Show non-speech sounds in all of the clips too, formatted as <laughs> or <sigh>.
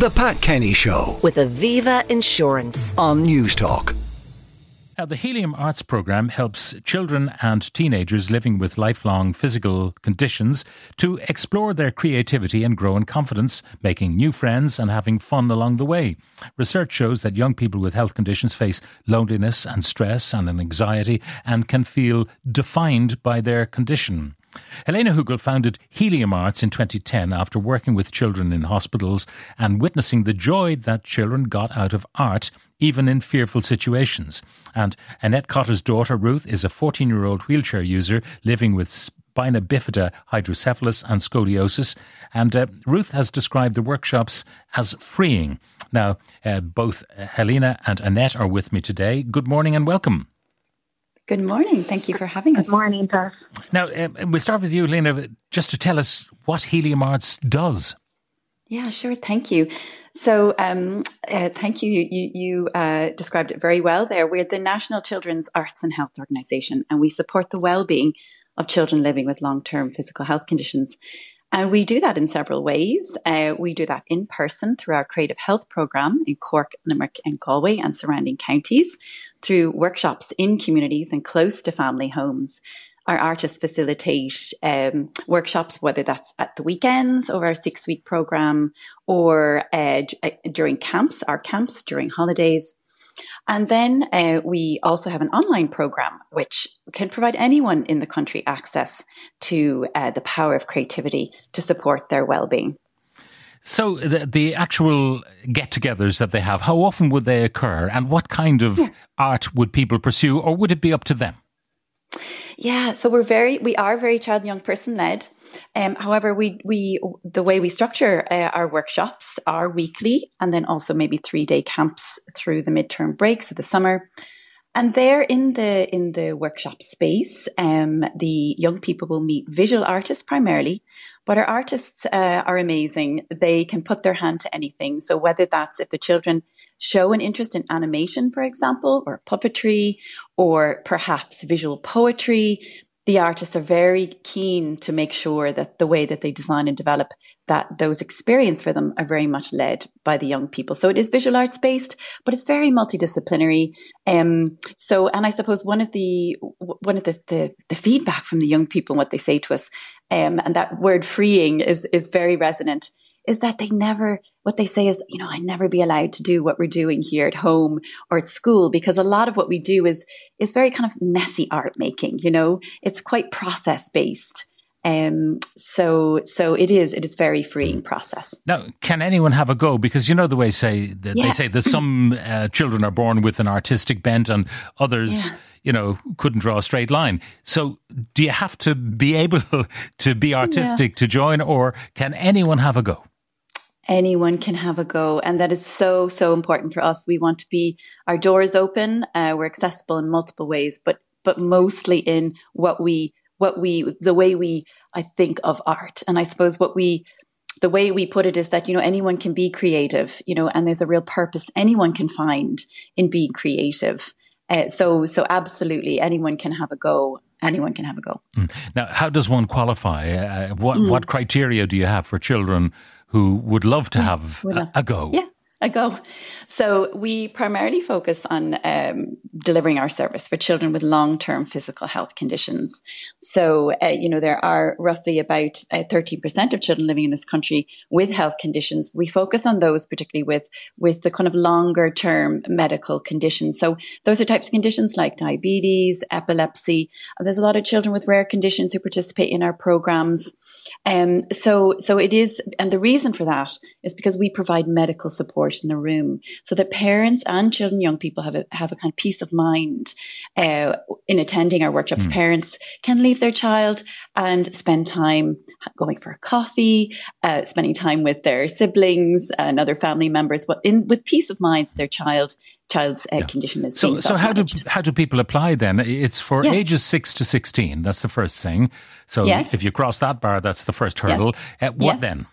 The Pat Kenny Show with Aviva Insurance. on Newstalk. Now, the Helium Arts Programme helps children and teenagers living with lifelong physical conditions to explore their creativity and grow in confidence, making new friends and having fun along the way. Research shows that young people with health conditions face loneliness and stress and anxiety and can feel defined by their condition. Helena Hugel founded Helium Arts in 2010 after working with children in hospitals and witnessing the joy that children got out of art, even in fearful situations. And Annette Cotter's daughter, Ruth, is a 14 year old wheelchair user living with spina bifida hydrocephalus and scoliosis. And uh, Ruth has described the workshops as freeing. Now, uh, both Helena and Annette are with me today. Good morning and welcome. Good morning. Thank you for having us. Good morning, Pat. Now, uh, we'll start with you, Lena, just to tell us what Helium Arts does. Yeah, sure. Thank you. So, um, uh, thank you. You, you uh, described it very well there. We're the National Children's Arts and Health Organisation, and we support the well-being of children living with long-term physical health conditions. And we do that in several ways. Uh, we do that in person through our creative health program in Cork, Limerick, and Galway and surrounding counties, through workshops in communities and close to family homes. Our artists facilitate um, workshops, whether that's at the weekends of our six week program or uh, d- during camps, our camps during holidays. And then uh, we also have an online program which can provide anyone in the country access to uh, the power of creativity to support their well-being. So, the, the actual get togethers that they have, how often would they occur and what kind of art would people pursue or would it be up to them? Yeah, so we're very, we are very child and young person led. Um, however, we, we, the way we structure uh, our workshops are weekly and then also maybe three day camps through the midterm breaks of the summer. And there in the, in the workshop space, um, the young people will meet visual artists primarily, but our artists uh, are amazing. They can put their hand to anything. So whether that's if the children show an interest in animation, for example, or puppetry, or perhaps visual poetry, the artists are very keen to make sure that the way that they design and develop that those experience for them are very much led by the young people. So it is visual arts based, but it's very multidisciplinary. Um, so, and I suppose one of the, one of the, the, the feedback from the young people and what they say to us, um, and that word freeing is, is very resonant is that they never, what they say is, you know, I never be allowed to do what we're doing here at home or at school because a lot of what we do is, is very kind of messy art making, you know, it's quite process based. Um, so, so it is, it is very freeing process. Now, can anyone have a go? Because you know the way say that they say that some <laughs> uh, children are born with an artistic bent and others, Yeah. you know, couldn't draw a straight line. So, do you have to be able <laughs> to be artistic to join, or can anyone have a go? Anyone can have a go. And that is so, so important for us. We want to be, our doors open. Uh, we're accessible in multiple ways, but, but mostly in what we, what we, the way we, I think of art. And I suppose what we, the way we put it is that, you know, anyone can be creative, you know, and there's a real purpose anyone can find in being creative. Uh, so, so absolutely anyone can have a go. Anyone can have a go. Now, how does one qualify? Uh, what Mm. what criteria do you have for children who would love to have a, a go? Yeah, a go. So we primarily focus on um, delivering our service for children with long-term physical health conditions. So, uh, you know, there are roughly about uh, 13% of children living in this country with health conditions. We focus on those particularly with, with the kind of longer term medical conditions. So those are types of conditions like diabetes, epilepsy. There's a lot of children with rare conditions who participate in our programs. Um, so, so it is, and the reason for that is because we provide medical support in the room so that parents and children, young people have a, have a kind of peace of mind, uh, in attending our workshops. Parents can leave their child and spend time going for a coffee, uh, spending time with their siblings and other family members, but in, with peace of mind, their child, child's uh, condition is So, so how do how do people apply then? It's for Yeah. ages six to sixteen. That's the first thing. So, Yes. if you cross that bar, that's the first hurdle. Uh, what Yes. then?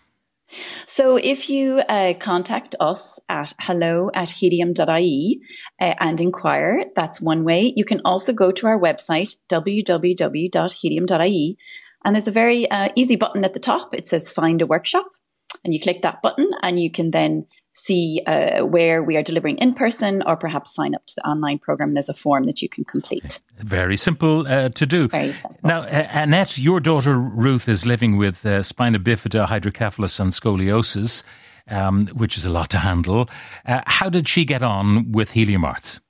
So if you uh, contact us at hello at helium.ie uh, and inquire, that's one way. You can also go to our website, www.helium.ie, and there's a very uh, easy button at the top. It says find a workshop. And you click that button and you can then see uh, where we are delivering in person or perhaps sign up to the online program. There's a form that you can complete. Very simple uh, to do. Very simple. Now, uh, Annette, your daughter Ruth is living with uh, spina bifida, hydrocephalus, and scoliosis, um, which is a lot to handle. Uh, how did she get on with Helium Arts?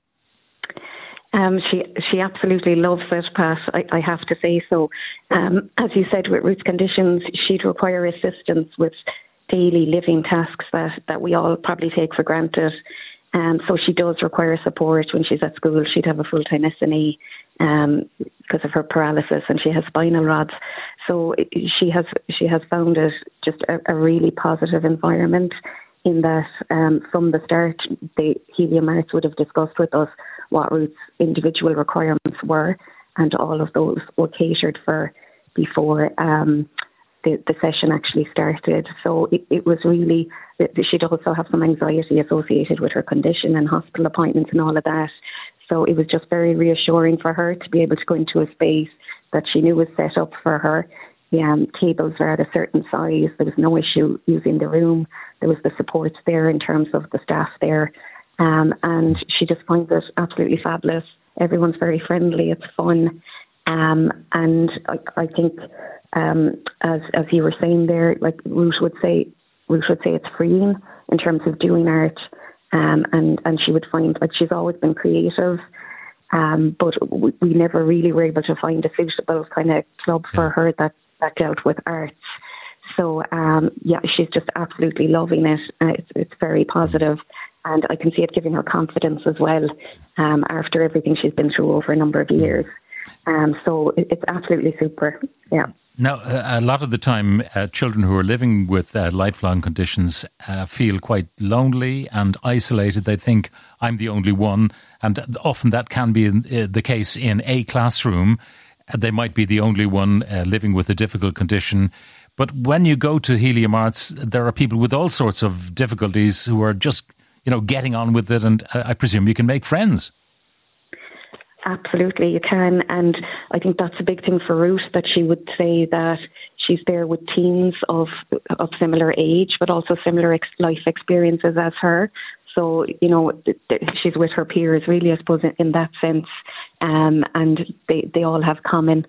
Um, she she absolutely loves it, Pat. I, I have to say so. Um, as you said, with Ruth's conditions, she'd require assistance with daily living tasks that, that we all probably take for granted. Um, so she does require support when she's at school. She'd have a full time SNA um, because of her paralysis, and she has spinal rods. So she has she has found it just a, a really positive environment. In that, um, from the start, the Helium Arts would have discussed with us what Ruth's individual requirements were, and all of those were catered for before um, the, the session actually started. So it, it was really, she'd also have some anxiety associated with her condition and hospital appointments and all of that. So it was just very reassuring for her to be able to go into a space that she knew was set up for her. The um, tables were at a certain size. There was no issue using the room. There was the support there in terms of the staff there. Um, and she just finds it absolutely fabulous. Everyone's very friendly. It's fun. Um, and I, I think um, as as you were saying there, like Ruth would say, Ruth would say it's freeing in terms of doing art, um, and and she would find like she's always been creative, um, but we, we never really were able to find a suitable kind of club for yeah. her that that dealt with arts. So um, yeah, she's just absolutely loving it. Uh, it's, it's very positive, and I can see it giving her confidence as well um, after everything she's been through over a number of years. Um, so it, it's absolutely super. Yeah. Now, a lot of the time, uh, children who are living with uh, lifelong conditions uh, feel quite lonely and isolated. They think, I'm the only one. And often that can be uh, the case in a classroom. They might be the only one uh, living with a difficult condition. But when you go to Helium Arts, there are people with all sorts of difficulties who are just, you know, getting on with it. And uh, I presume you can make friends. Absolutely, you can. And I think that's a big thing for Ruth that she would say that she's there with teens of of similar age, but also similar ex- life experiences as her. So, you know, th- th- she's with her peers, really, I suppose, in, in that sense. Um, and they, they all have common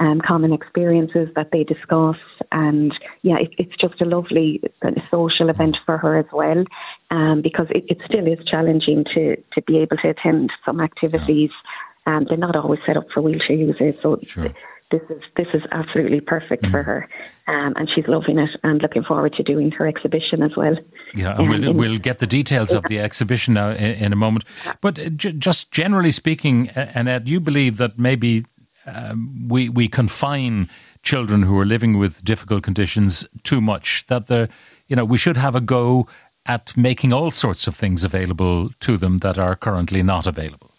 um, common experiences that they discuss. And yeah, it, it's just a lovely uh, social event for her as well, um, because it, it, still is challenging to, to be able to attend some activities. Yeah um, they're not always set up for wheelchair users. So sure. th- this is this is absolutely perfect mm. for her, um, and she's loving it and looking forward to doing her exhibition as well. Yeah, and um, we'll, in, we'll get the details yeah. of the exhibition now in, in a moment. But uh, j- just generally speaking, Annette, you believe that maybe um, we we confine children who are living with difficult conditions too much? That the you know we should have a go at making all sorts of things available to them that are currently not available.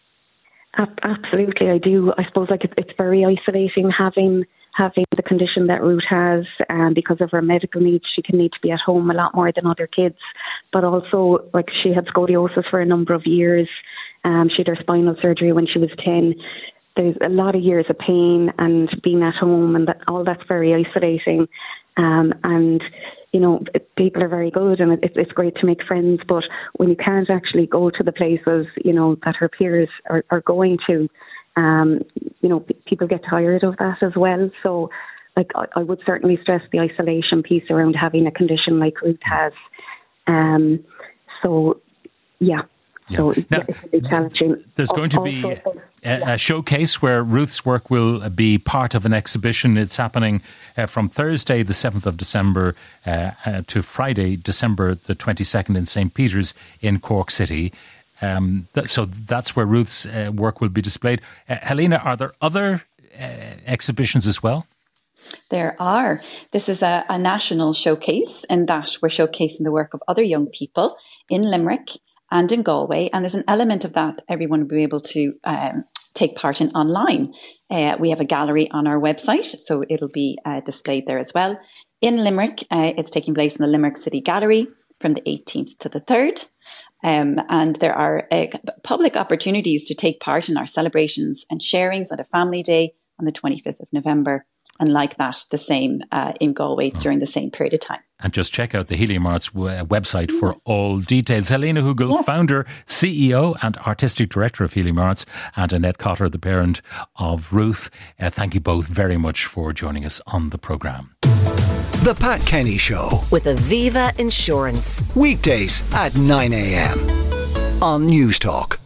Absolutely, I do. I suppose like it's, very isolating having having the condition that Ruth has, and um, because of her medical needs, she can need to be at home a lot more than other kids. But also, like she had scoliosis for a number of years. Um, she had her spinal surgery when she was ten. There's a lot of years of pain and being at home, and that, all that's very isolating. Um, and you know, people are very good and it, it's great to make friends, but when you can't actually go to the places, you know, that her peers are, are going to, um, you know, p- people get tired of that as well. So, like, I, I would certainly stress the isolation piece around having a condition like Ruth has. Um, so, yeah, yeah. So now, There's going to be a, a, showcase where Ruth's work will be part of an exhibition. It's happening uh, from Thursday, the 7th of December, uh, uh, to Friday, December the 22nd in St. Peter's in Cork City. Um, th- so that's where Ruth's uh, work will be displayed. Uh, Helena, are there other uh, exhibitions as well? There are. This is a, a national showcase in that we're showcasing the work of other young people in Limerick and in Galway. And there's an element of that everyone will be able to um, take part in online. Uh, we have a gallery on our website, so it'll be uh, displayed there as well. In Limerick, uh, it's taking place in the Limerick City Gallery from the 18th to the 3rd. Um, and there are uh, public opportunities to take part in our celebrations and sharings at a family day on the 25th of November and like that, the same uh, in Galway oh. during the same period of time. And just check out the Helium Arts w- website for all details. Helena Hugel, yes. founder, CEO, and artistic director of Helium Arts, and Annette Cotter, the parent of Ruth. Uh, thank you both very much for joining us on the programme. The Pat Kenny Show with Aviva Insurance. Weekdays at 9 a.m. on Newstalk.